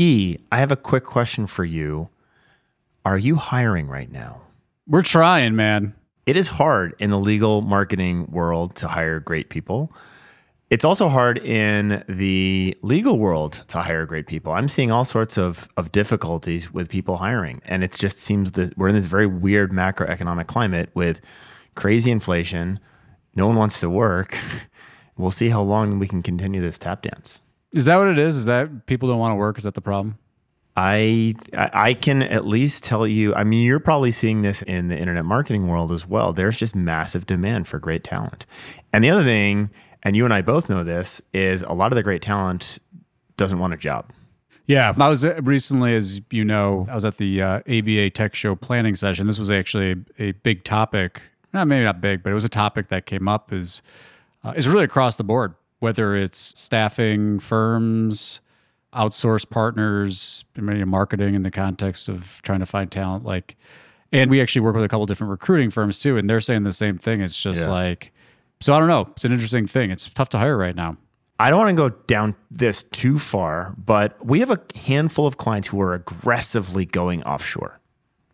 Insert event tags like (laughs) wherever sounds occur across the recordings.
I have a quick question for you. Are you hiring right now? We're trying, man. It is hard in the legal marketing world to hire great people. It's also hard in the legal world to hire great people. I'm seeing all sorts of, of difficulties with people hiring. And it just seems that we're in this very weird macroeconomic climate with crazy inflation. No one wants to work. (laughs) We'll see how long we can continue this tap dance. Is that what it is? Is that people don't want to work? Is that the problem? I I can at least tell you. I mean, you're probably seeing this in the internet marketing world as well. There's just massive demand for great talent. And the other thing, and you and I both know this, is a lot of the great talent doesn't want a job. Yeah, I was uh, recently, as you know, I was at the uh, ABA Tech Show planning session. This was actually a, a big topic. Not maybe not big, but it was a topic that came up. Is uh, is really across the board, whether it's staffing firms, outsource partners, maybe marketing in the context of trying to find talent. Like, and we actually work with a couple different recruiting firms too, and they're saying the same thing. It's just Yeah. like, so I don't know. It's an interesting thing. It's tough to hire right now. I don't want to go down this too far, but we have a handful of clients who are aggressively going offshore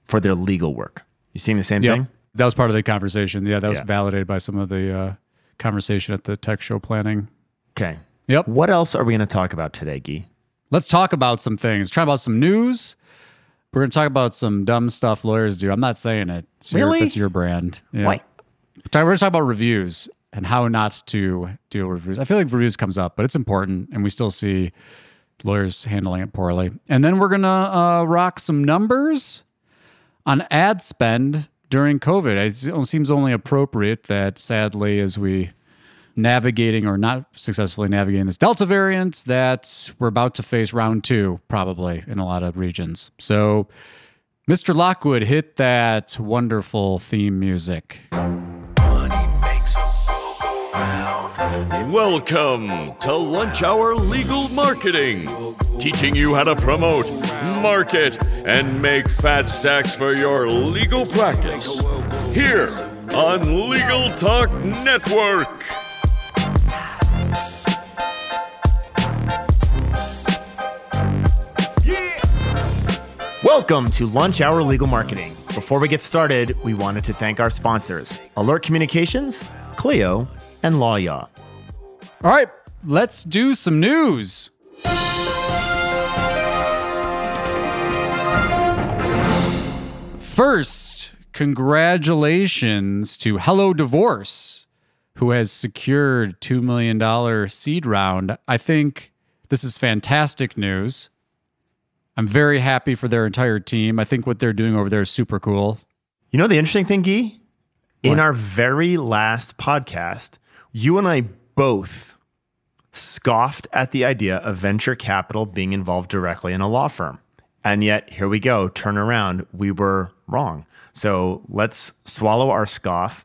for their legal work. You seeing the same Yep. thing? That was part of the conversation. Yeah, that was Yeah. validated by some of the uh, conversation at the tech show planning. Okay. Yep. What else are we going to talk about today, Gyi? Let's talk about some things. Try about some news. We're going to talk about some dumb stuff lawyers do. I'm not saying it. It's your, Really? That's your brand. Yeah. Why? We're going to talk about reviews and how not to deal with reviews. I feel like reviews comes up, but it's important, and we still see lawyers handling it poorly. And then we're going to uh, rock some numbers on ad spend during COVID. It seems only appropriate that, sadly, as we navigating or not successfully navigating this Delta variant, that we're about to face round two, probably in a lot of regions. So, Mr. Lockwood, hit that wonderful theme music. Welcome to Lunch Hour Legal Marketing, teaching you how to promote, market, and make fat stacks for your legal practice. Here on Legal Talk Network. Welcome to Lunch Hour Legal Marketing. Before we get started, we wanted to thank our sponsors Alert Communications, Clio, and LawYaw. All right, let's do some news. First, congratulations to Hello Divorce, who has secured $2 million seed round. I think this is fantastic news. I'm very happy for their entire team. I think what they're doing over there is super cool. You know the interesting thing, Gyi? In our very last podcast, you and I both scoffed at the idea of venture capital being involved directly in a law firm. And yet, here we go, turn around. We were wrong. So let's swallow our scoff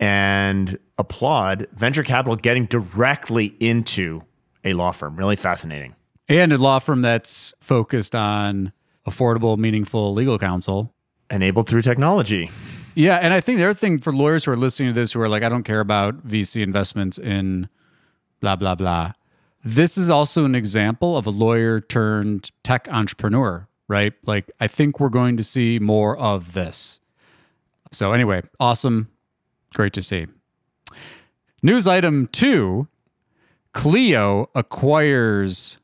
and applaud venture capital getting directly into a law firm. Really fascinating. And a law firm that's focused on affordable, meaningful legal counsel. Enabled through technology. Yeah, and I think the other thing for lawyers who are listening to this who are like, I don't care about VC investments in blah blah blah. This is also an example of a lawyer turned tech entrepreneur, right? Like I think we're going to see more of this. So anyway, awesome. Great to see. News item 2, Clio acquires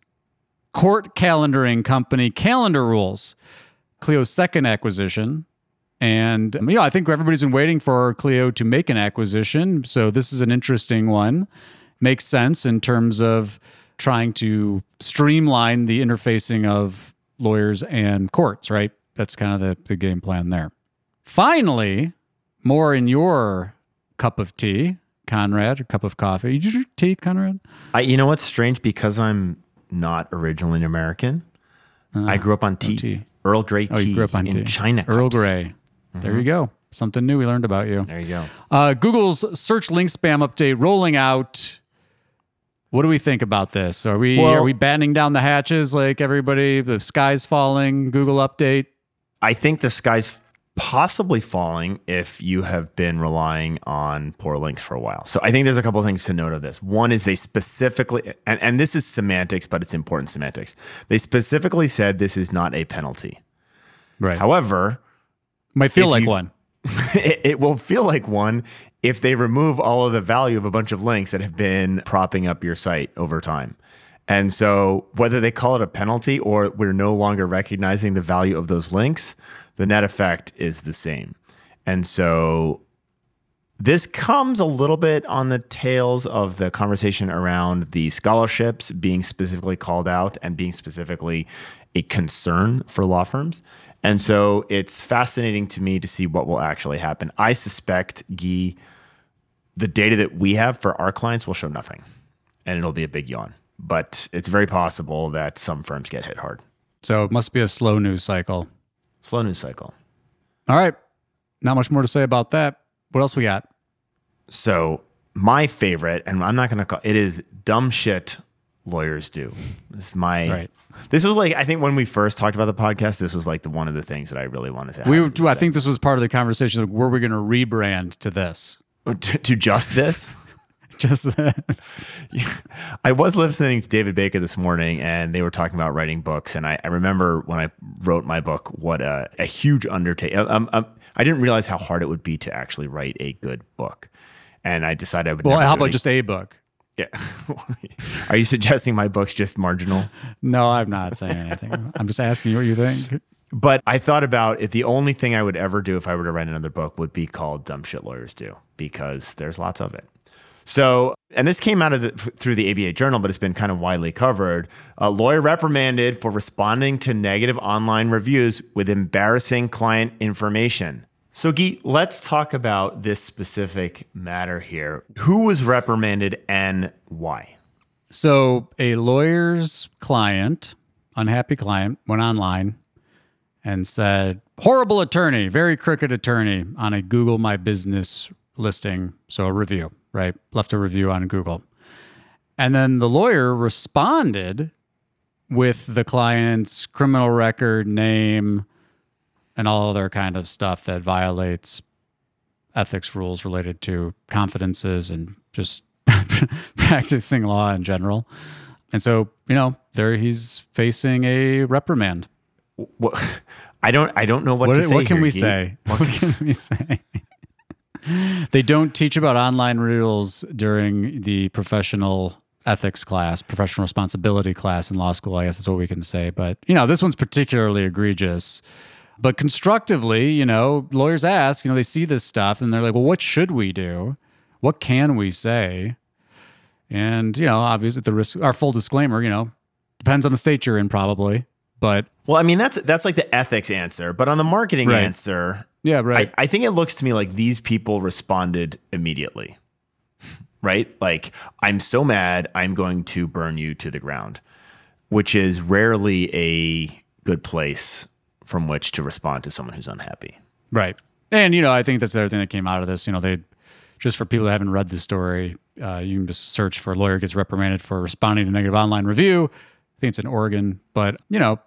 court calendaring company CalendarRules. Clio's second acquisition. And you I think everybody's been waiting for Clio to make an acquisition. So this is an interesting one. Makes sense in terms of trying to streamline the interfacing of lawyers and courts, right? That's kind of the, the game plan there. Finally, more in your cup of tea, Conrad, or cup of coffee. Did you drink tea, Conrad? I, you know what's strange? Because I'm not originally an American, I grew up on tea. tea. Earl Grey tea Oh, you grew up on in tea. China. Earl cups. Grey. There you go. Something new we learned about you. There you go. Uh, Google's search link spam update rolling out. What do we think about this? Are we Well- are we battening down the hatches like everybody? The sky's falling. Google update. I think the sky's possibly falling if you have been relying on poor links for a while. So I think there's a couple of things to note of this. One is they specifically, and, and this is semantics, but it's important semantics. They specifically said this is not a penalty. Right. However, Might feel like you- one. (laughs) it, it will feel like one if they remove all of the value of a bunch of links that have been propping up your site over time. And so, whether they call it a penalty or we're no longer recognizing the value of those links, the net effect is the same. And so, this comes a little bit on the tails of the conversation around the scholarships being specifically called out and being specifically a concern for law firms. And so it's fascinating to me to see what will actually happen. I suspect, Gyi, the data that we have for our clients will show nothing and it'll be a big yawn. But it's very possible that some firms get hit hard. So it must be a slow news cycle. Slow news cycle. All right. Not much more to say about that. What else we got? So my favorite, and I'm not going to call it is dumb shit lawyers do. This is my. Right. This was like I think when we first talked about the podcast, this was like the one of the things that I really wanted to. Have We, you I say. think this was part of the conversation. Like, were we going to rebrand to this? (laughs) to, to just this. (laughs) Just this. I was listening to David Baker this morning, and they were talking about writing books. And I, I remember when I wrote my book, what a, a huge undertaking. Um, um, I didn't realize how hard it would be to actually write a good book. And I decided I would. Well, how about any- just a book? Yeah. (laughs) Are you suggesting my book's just marginal? No, I'm not saying anything. I'm just asking you what you think. But I thought about if the only thing I would ever do if I were to write another book would be called Dumb Shit Lawyers Do, because there's lots of it. So, and this came out of the, through the ABA Journal, but it's been kind of widely covered. A lawyer reprimanded for responding to negative online reviews with embarrassing client information. So, Gyi, let's talk about this specific matter here. Who was reprimanded and why? So, a lawyer's client, unhappy client, went online and said, horrible attorney, very crooked attorney on a Google My Business listing. So, a review, right? Left a review on Google. And then the lawyer responded with the client's criminal record, name, and all other kind of stuff that violates ethics rules related to confidences and just (laughs) practicing law in general. And so, you know, there he's facing a reprimand. What, (laughs) I don't. I don't know what, What, to say. what can here, we say? What can we (laughs) say? They don't teach about online rules during the professional ethics class, professional responsibility class in law school. I guess that's what we can say. But, you know, this one's particularly egregious. But constructively, you know, lawyers ask, you know, they see this stuff and they're like, well, what should we do? What can we say? And, you know, obviously, at the risk, our full disclaimer, you know, depends on the state you're in, probably. But Well, I mean, that's that's like the ethics answer, but on the marketing Right. answer, yeah, right. I, I think it looks to me like these people responded immediately. (laughs) Right? Like, I'm so mad, I'm going to burn you to the ground, which is rarely a good place from which to respond to someone who's unhappy. Right. And, you know, I think that's the other thing that came out of this. You know, they, just for people that haven't read the story, uh, you can just search for lawyer gets reprimanded for responding to negative online review. I think it's in Oregon. But, you know,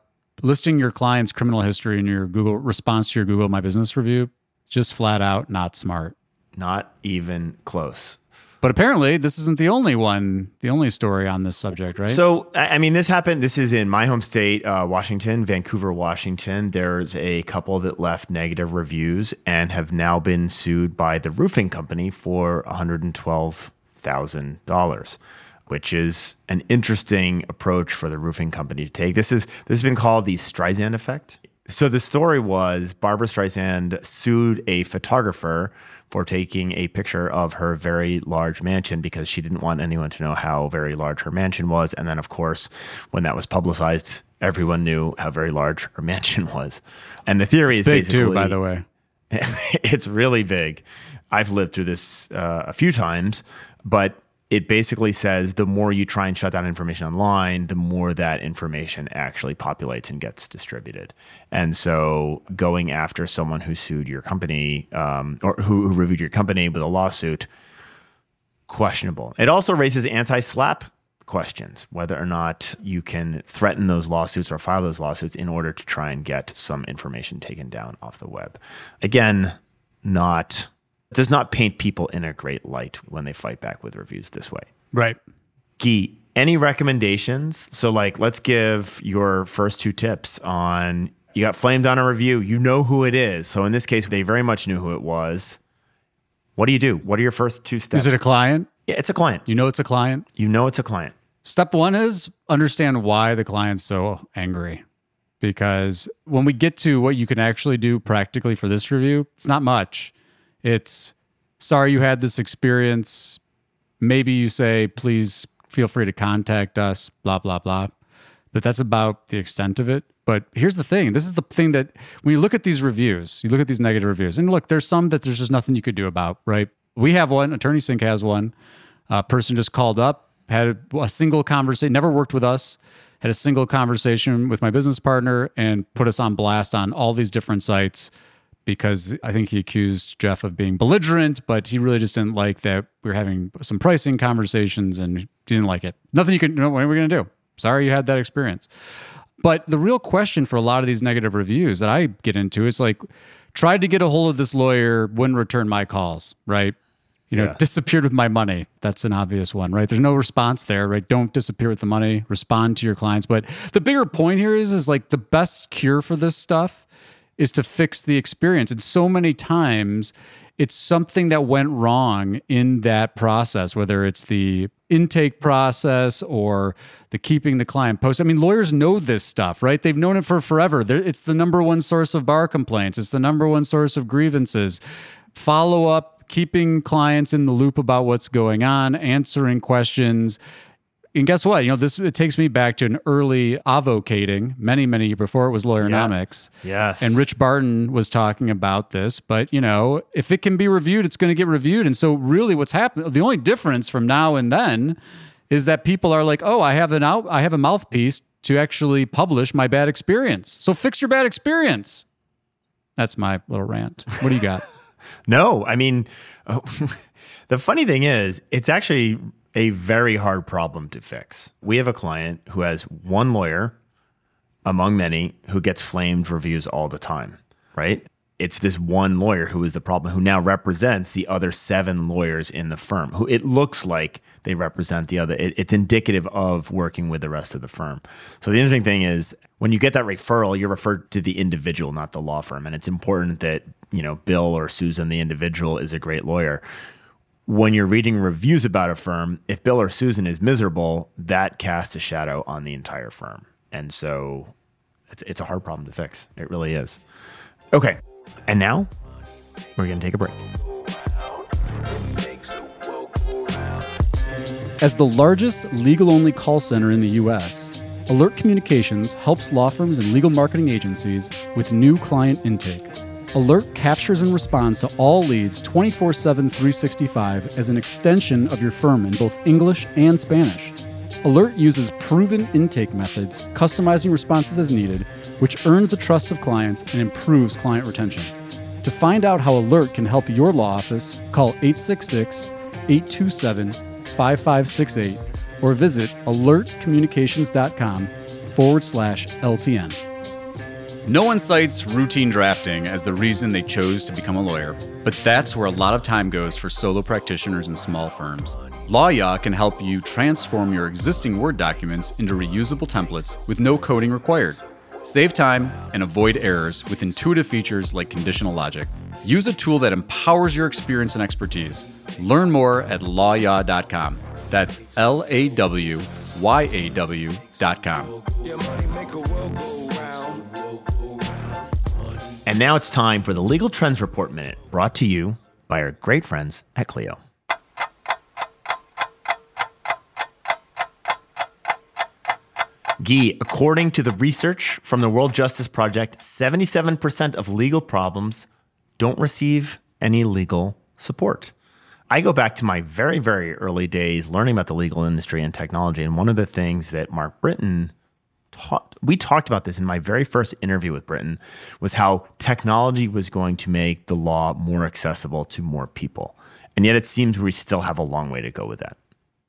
listing your client's criminal history in your Google response to your Google My Business review, just flat out not smart. Not even close. But apparently, this isn't the only one, the only story on this subject, right? So, I I mean, this happened. This is in my home state, uh, Washington, Vancouver, Washington. There's a couple that left negative reviews and have now been sued by the roofing company for $112,000, which is an interesting approach for the roofing company to take. This is this has been called the Streisand effect. So the story was Barbara Streisand sued a photographer for taking a picture of her very large mansion because she didn't want anyone to know how very large her mansion was. And then, of course, when that was publicized, everyone knew how very large her (laughs) mansion was. And the theory is big basically too, by the way. (laughs) it's really big. I've lived through this uh, a few times, but it basically says the more you try and shut down information online, the more that information actually populates and gets distributed. And so, going after someone who sued your company um, or who, who reviewed your company with a lawsuit, questionable. It also raises anti-SLAPP questions, whether or not you can threaten those lawsuits or file those lawsuits in order to try and get some information taken down off the web. Again, not does not paint people in a great light when they fight back with reviews this way. Right. Gee, any recommendations? So, like, let's give your first two tips on you got flamed on a review. You know who it is. So, in this case, they very much knew who it was. What do you do? What are your first two steps? Is it a client? yeah, it's a client. You know it's a client. You know it's a client. Step one is understand why the client's so angry. Because when we get to what you can actually do practically for this review, it's not much. It's sorry you had this experience. Maybe you say, please feel free to contact us, blah, blah, blah. But that's about the extent of it. But here's the thing this is the thing that when you look at these reviews, you look at these negative reviews, and look, there's some that there's just nothing you could do about, right? We have one, AttorneySync has one. A person just called up, had a, single conversation, never worked with us, had a single conversation with my business partner, and put us on blast on all these different sites because I think he accused Jeff of being belligerent, but he really just didn't like that we were having some pricing conversations and he didn't like it. Nothing you can, no, what are we going to do? Sorry you had that experience. But the real question for a lot of these negative reviews that I get into is like, tried to get a hold of this lawyer, wouldn't return my calls, right? You know, Yeah. disappeared with my money. That's an obvious one, right? There's no response there, right? Don't disappear with the money. Respond to your clients. But the bigger point here is, is like the best cure for this stuff is to fix the experience. And so many times it's something that went wrong in that process, whether it's the intake process or the keeping the client posted. I mean, lawyers know this stuff, right? They've known it for forever. They're, it's the number one source of bar complaints, it's the number one source of grievances. Follow up, keeping clients in the loop about what's going on, answering questions and guess what? You know, this it takes me back to an early avocating, many, many years before it was Lawyernomics. Yes. And Rich Barton was talking about this, but you know, if it can be reviewed, it's going to get reviewed. And so, really, what's happened? The only difference from now and then is that people are like, "Oh, I have an out, I have a mouthpiece to actually publish my bad experience." So fix your bad experience. That's my little rant. What do you got? (laughs) No, I mean, (laughs) the funny thing is, it's actually a very hard problem to fix. We have a client who has one lawyer among many who gets flamed reviews all the time, right? It's this one lawyer who is the problem, who now represents the other seven lawyers in the firm, who it looks like they represent the other. It, it's indicative of working with the rest of the firm. So the interesting thing is when you get that referral, you're referred to the individual, not the law firm. And it's important that, you know, Bill or Susan, the individual, is a great lawyer when you're reading reviews about a firm, if Bill or Susan is miserable, that casts a shadow on the entire firm. And so it's, it's a hard problem to fix. It really is. Okay. And now we're going to take a break. As the largest legal only call center in the U.S., Alert Communications helps law firms and legal marketing agencies with new client intake. Alert captures and responds to all leads 24 7 365 as an extension of your firm in both English and Spanish. Alert uses proven intake methods, customizing responses as needed, which earns the trust of clients and improves client retention. To find out how Alert can help your law office, call 866 827 5568 or visit alertcommunications.com forward slash LTN. No one cites routine drafting as the reason they chose to become a lawyer, but that's where a lot of time goes for solo practitioners and small firms. LawYaw can help you transform your existing Word documents into reusable templates with no coding required. Save time and avoid errors with intuitive features like conditional logic. Use a tool that empowers your experience and expertise. Learn more at lawyaw.com. That's L A W Y A W.com. And now it's time for the Legal Trends Report Minute, brought to you by our great friends at Clio. Gyi, according to the research from the World Justice Project, 77% of legal problems don't receive any legal support. I go back to my very, very early days learning about the legal industry and technology. And one of the things that Mark Britton we talked about this in my very first interview with Britton was how technology was going to make the law more accessible to more people. And yet it seems we still have a long way to go with that.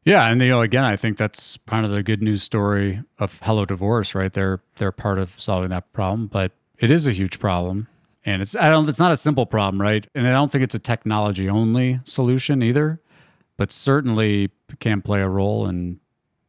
Yeah, and you know, again, I think that's kind of the good news story of Hello Divorce, right? They're they're part of solving that problem, but it is a huge problem, and it's I don't it's not a simple problem, right? And I don't think it's a technology only solution either, but certainly can play a role, and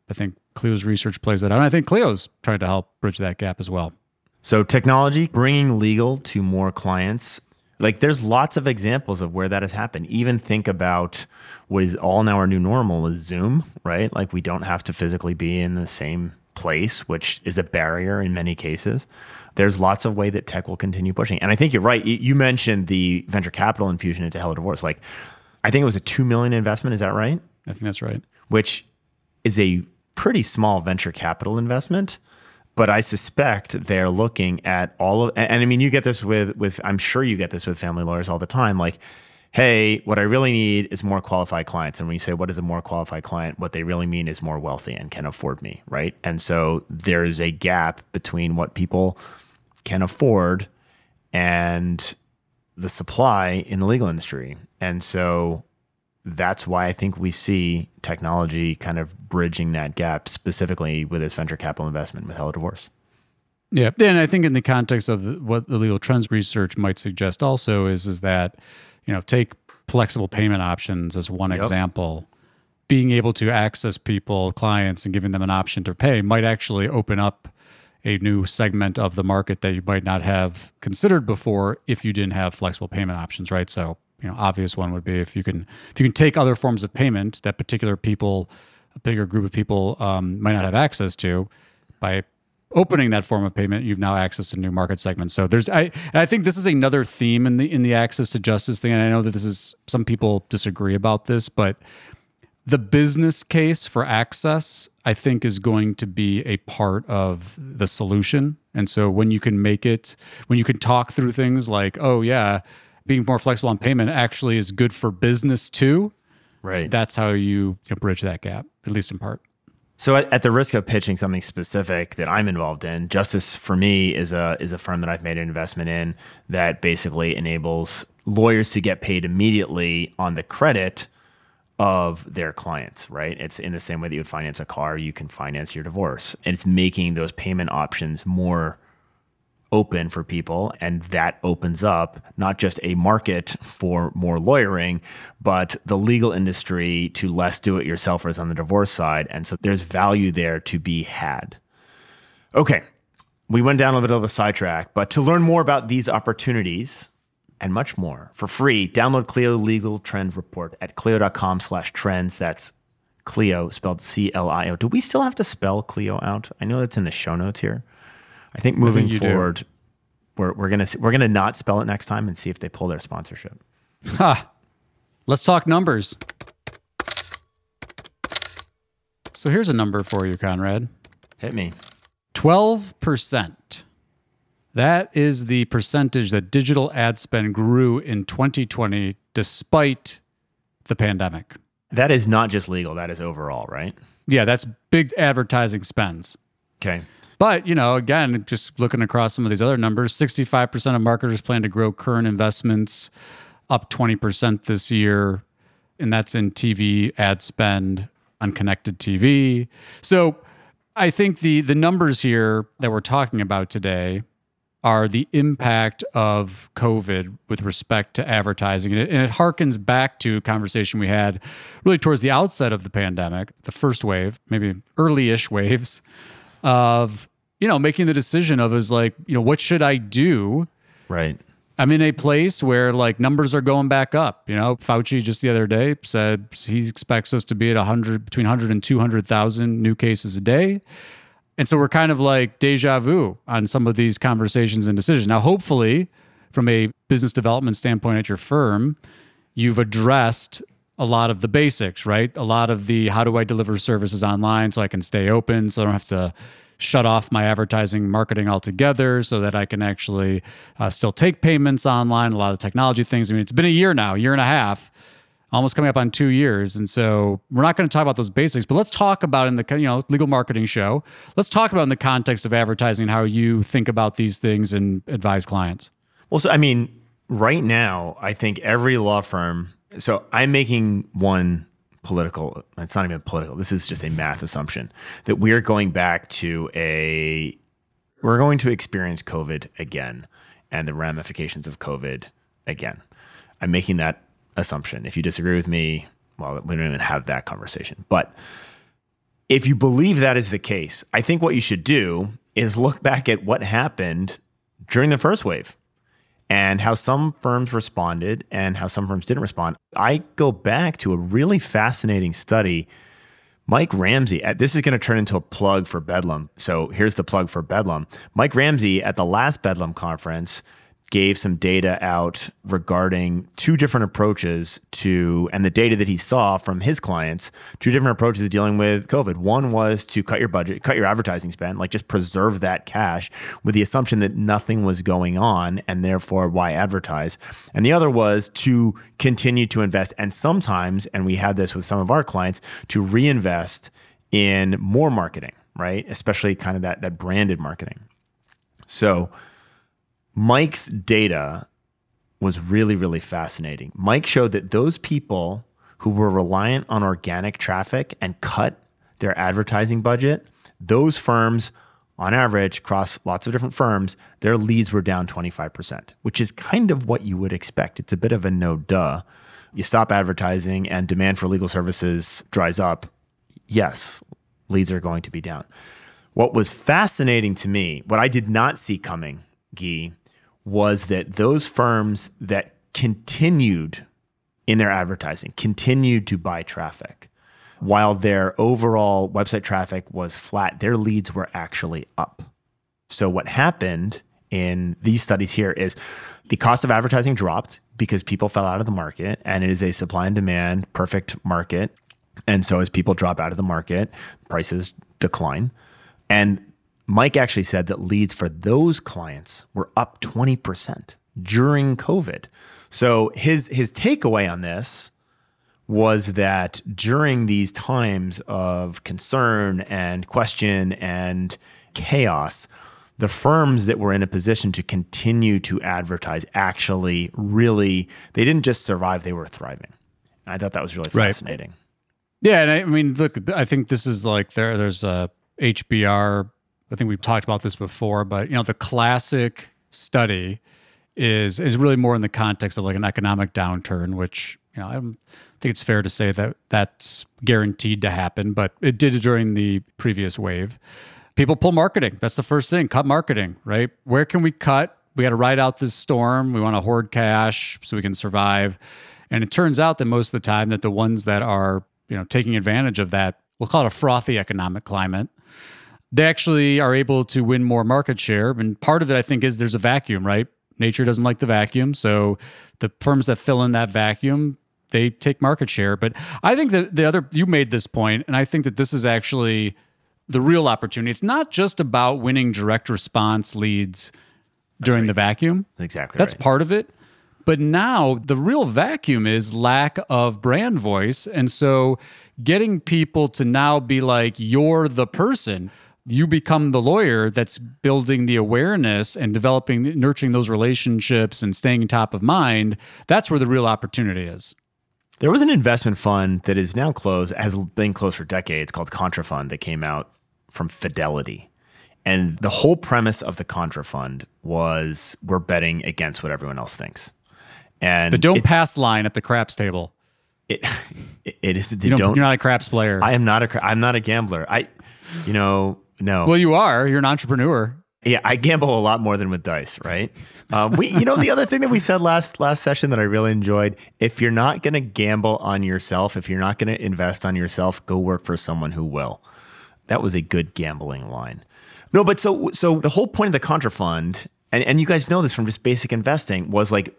I think Clio's research plays that out. And I think Clio's trying to help bridge that gap as well. So technology bringing legal to more clients. Like there's lots of examples of where that has happened. Even think about what is all now our new normal is Zoom, right? Like we don't have to physically be in the same place, which is a barrier in many cases. There's lots of way that tech will continue pushing. And I think you're right. You mentioned the venture capital infusion into Hello Divorce. Like I think it was a 2 million investment, is that right? I think that's right. Which is a pretty small venture capital investment but I suspect they're looking at all of and, and I mean you get this with with I'm sure you get this with family lawyers all the time like hey what I really need is more qualified clients. And when you say what is a more qualified client? what they really mean is more wealthy and can afford me right? And so there's a gap between what people can afford and the supply in the legal industry. And so that's why I think we see technology kind of bridging that gap specifically with its venture capital investment with Hello Divorce. Yeah, and I think in the context of what the legal trends research might suggest also is is that you know take flexible payment options as one yep. example. Being able to access people, clients, and giving them an option to pay might actually open up a new segment of the market that you might not have considered before if you didn't have flexible payment options, right? So you know obvious one would be if you can if you can take other forms of payment that particular people a bigger group of people um, might not have access to by opening that form of payment you've now access to new market segments. So there's i and i think this is another theme in the in the access to justice thing. And i know that this is some people disagree about this but the business case for access i think is going to be a part of the solution. And so when you can make it when you can talk through things like oh yeah being more flexible on payment actually is good for business too. Right. That's how you, you bridge that gap, at least in part. So, at, at, the risk of pitching something specific that I'm involved in, Justice for me is a is a firm that I've made an investment in that basically enables lawyers to get paid immediately on the credit of their clients. Right? It's in the same way that you would finance a car, you can finance your divorce, and it's making those payment options more open for people and that opens up not just a market for more lawyering but the legal industry to less do it yourselfers on the divorce side and so there's value there to be had. Okay we went down a little bit of a sidetrack but to learn more about these opportunities and much more for free download clio legal trend report at clio.com slash trends. That's clio spelled c-l-i-o do we still have to spell clio out? I know that's in the show notes here I think moving I think forward, do. we're we're gonna we're gonna not spell it next time and see if they pull their sponsorship. Ha! Let's talk numbers. So here's a number for you, Conrad. Hit me. Twelve percent. That is the percentage that digital ad spend grew in 2020 despite the pandemic. That is not just legal, that is overall, right? Yeah, that's big advertising spends. Okay. But, you know, again, just looking across some of these other numbers, 65% of marketers plan to grow current investments up 20% this year. And that's in TV ad spend on connected TV. So I think the the numbers here that we're talking about today are the impact of COVID with respect to advertising. And it, and it harkens back to a conversation we had really towards the outset of the pandemic, the first wave, maybe early ish waves of you know making the decision of is like you know what should I do? Right. I'm in a place where like numbers are going back up. You know, Fauci just the other day said he expects us to be at 100 between 100 and 200,000 new cases a day. And so we're kind of like deja vu on some of these conversations and decisions. Now, hopefully, from a business development standpoint at your firm, you've addressed a lot of the basics, right? A lot of the how do I deliver services online so I can stay open, so I don't have to shut off my advertising marketing altogether so that I can actually uh, still take payments online, a lot of technology things. I mean, it's been a year now, year and a half, almost coming up on two years. And so we're not going to talk about those basics, but let's talk about in the, you know, legal marketing show, let's talk about in the context of advertising how you think about these things and advise clients. Well, so, I mean, right now, I think every law firm, so I'm making one political, it's not even political. This is just a math assumption that we're going back to a, we're going to experience COVID again and the ramifications of COVID again. I'm making that assumption. If you disagree with me, well, we don't even have that conversation. But if you believe that is the case, I think what you should do is look back at what happened during the first wave and how some firms responded and how some firms didn't respond. I go back to a really fascinating study. Mike Ramsey, this is going to turn into a plug for Bedlam. So here's the plug for Bedlam. Mike Ramsey at the last Bedlam conference gave some data out regarding two different approaches to, and the data that he saw from his clients, two different approaches to dealing with COVID. One was to cut your budget, cut your advertising spend, like just preserve that cash with the assumption that nothing was going on and therefore why advertise. And the other was to continue to invest. And sometimes, and we had this with some of our clients, to reinvest in more marketing, right? Especially kind of that, that branded marketing. So, Mike's data was really, really fascinating. Mike showed that those people who were reliant on organic traffic and cut their advertising budget, those firms, on average, across lots of different firms, their leads were down 25%, which is kind of what you would expect. It's a bit of a no duh. You stop advertising and demand for legal services dries up. Yes, leads are going to be down. What was fascinating to me, what I did not see coming, Gyi, was that those firms that continued in their advertising, continued to buy traffic, while their overall website traffic was flat, their leads were actually up. So, what happened in these studies here is the cost of advertising dropped because people fell out of the market, and it is a supply and demand perfect market. And so, as people drop out of the market, prices decline. And Mike actually said that leads for those clients were up 20% during COVID. So his his takeaway on this was that during these times of concern and question and chaos, the firms that were in a position to continue to advertise actually really they didn't just survive, they were thriving. And I thought that was really fascinating. Right. Yeah, and I, I mean, look, I think this is like there. There's a HBR I think we've talked about this before, but you know, the classic study is is really more in the context of like an economic downturn, which you know I think it's fair to say that that's guaranteed to happen, but it did during the previous wave. People pull marketing. That's the first thing. Cut marketing, right? Where can we cut? We got to ride out this storm. We want to hoard cash so we can survive. And it turns out that most of the time that the ones that are, you know, taking advantage of that, we'll call it a frothy economic climate, they actually are able to win more market share. And part of it, I think, is there's a vacuum, right? Nature doesn't like the vacuum. So the firms that fill in that vacuum, they take market share. But I think that the other, you made this point, and I think that this is actually the real opportunity. It's not just about winning direct response leads during right. the vacuum. Exactly. That's right. part of it. But now the real vacuum is lack of brand voice. And so getting people to now be like, you're the person you become the lawyer that's building the awareness and developing nurturing those relationships and staying top of mind that's where the real opportunity is. There was an investment fund that is now closed has been closed for decades called Contrafund that came out from fidelity. And the whole premise of the Contrafund was we're betting against what everyone else thinks. And the don't it, pass line at the craps table. It (laughs) it is you don't, you're not a craps player. I am not a i'm not a gambler. I you know no. Well, you are. You're an entrepreneur. Yeah, I gamble a lot more than with dice, right? Um, we, you know, the other thing that we said last last session that I really enjoyed: if you're not going to gamble on yourself, if you're not going to invest on yourself, go work for someone who will. That was a good gambling line. No, but so so the whole point of the Contrafund, and, and you guys know this from just basic investing, was like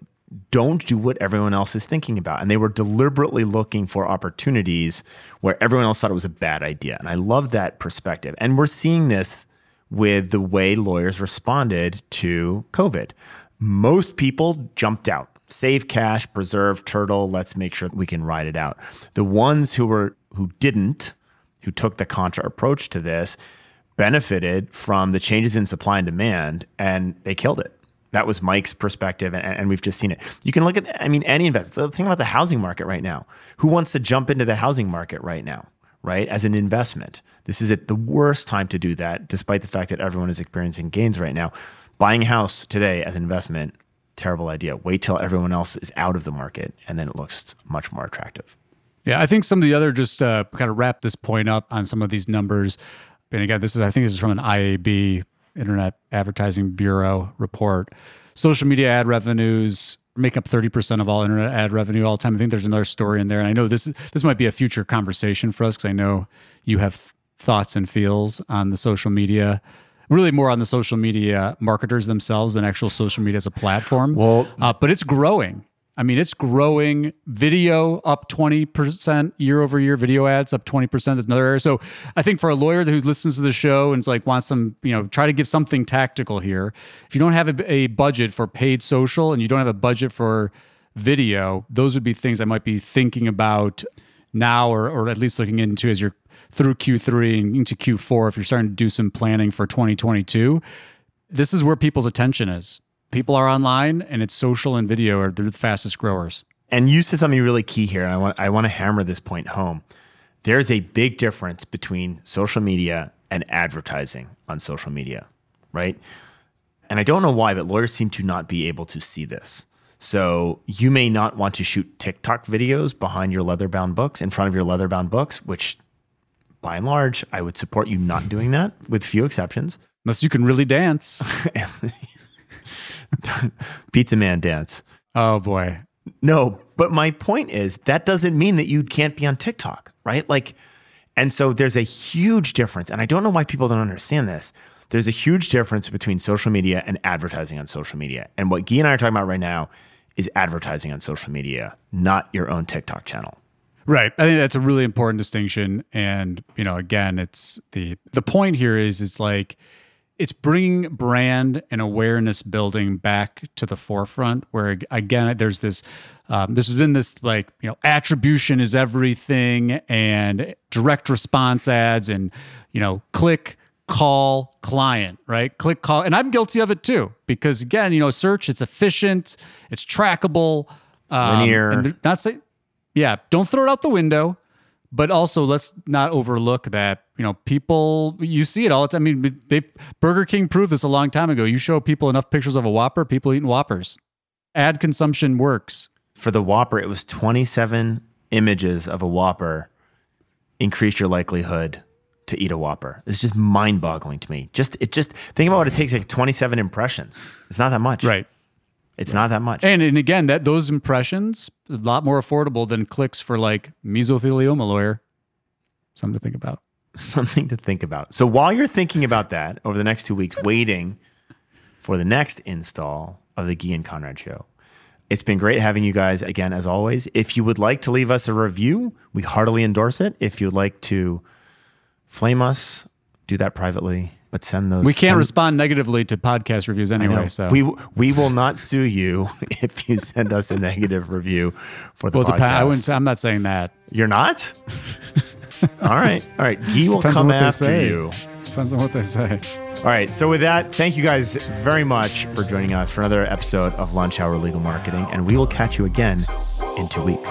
don't do what everyone else is thinking about. And they were deliberately looking for opportunities where everyone else thought it was a bad idea. And I love that perspective. And we're seeing this with the way lawyers responded to COVID. Most people jumped out. Save cash, preserve turtle, let's make sure we can ride it out. The ones who were who didn't, who took the contra approach to this, benefited from the changes in supply and demand and they killed it That was Mike's perspective, and, and we've just seen it. You can look at, I mean, any investor. thing about the housing market right now. Who wants to jump into the housing market right now, right? As an investment, this is at the worst time to do that, despite the fact that everyone is experiencing gains right now. Buying a house today as an investment, terrible idea. Wait till everyone else is out of the market, and then it looks much more attractive. Yeah, I think some of the other just uh, kind of wrap this point up on some of these numbers. And again, this is I think this is from an IAB Internet Advertising Bureau report. Social media ad revenues make up 30% of all internet ad revenue all the time. I think there's another story in there. And I know this this might be a future conversation for us because I know you have thoughts and feels on the social media really more on the social media marketers themselves than actual social media as a platform. Well- uh, but it's growing. I mean, it's growing. Video up 20% year over year. Video ads up 20%. That's another area. So I think for a lawyer who listens to the show and is like wants some, you know, try to give something tactical here. If you don't have a, a budget for paid social and you don't have a budget for video, those would be things I might be thinking about now or, or at least looking into as you're through Q3 and into Q4 if you're starting to do some planning for 2022. This is where people's attention is. People are online and it's social and video are the fastest growers. And you said something really key here, and I want I want to hammer this point home. There's a big difference between social media and advertising on social media, right? And I don't know why, but lawyers seem to not be able to see this. So you may not want to shoot TikTok videos behind your leather bound books, in front of your leather bound books, which by and large, I would support you not doing that, with few exceptions. Unless you can really dance. (laughs) (laughs) Pizza Man dance. Oh boy. No, but my point is that doesn't mean that you can't be on TikTok, right? Like, and so there's a huge difference. And I don't know why people don't understand this. There's a huge difference between social media and advertising on social media. And what Gyi and I are talking about right now is advertising on social media, not your own TikTok channel. Right. I think that's a really important distinction. And, you know, again, it's the the point here is it's like it's bringing brand and awareness building back to the forefront where again there's this um, there's been this like you know attribution is everything and direct response ads and you know click call client right click call and i'm guilty of it too because again you know search it's efficient it's trackable um, Linear. and not say yeah don't throw it out the window but also let's not overlook that you know people you see it all the time. I mean, they Burger King proved this a long time ago. You show people enough pictures of a Whopper, people eating Whoppers. Ad consumption works. For the Whopper, it was 27 images of a Whopper increase your likelihood to eat a Whopper. It's just mind boggling to me. Just it just think about what it takes like 27 impressions. It's not that much. Right. It's not that much. And and again, that those impressions a lot more affordable than clicks for like mesothelioma lawyer. Something to think about. (laughs) something to think about. So while you're thinking about that over the next two weeks, waiting for the next install of the Gyi and Conrad show, it's been great having you guys again, as always. If you would like to leave us a review, we heartily endorse it. If you'd like to flame us, do that privately, but send those. We can't send- respond negatively to podcast reviews anyway. So we we will not sue you (laughs) if you send us a negative review for the well, podcast. depend, I wouldn't. say- I'm not saying that. You're not. (laughs) all right, all right. Gyi will Depends come after say. you. Depends on what they say. All right. So, with that, thank you guys very much for joining us for another episode of Lunch Hour Legal Marketing. And we will catch you again in two weeks.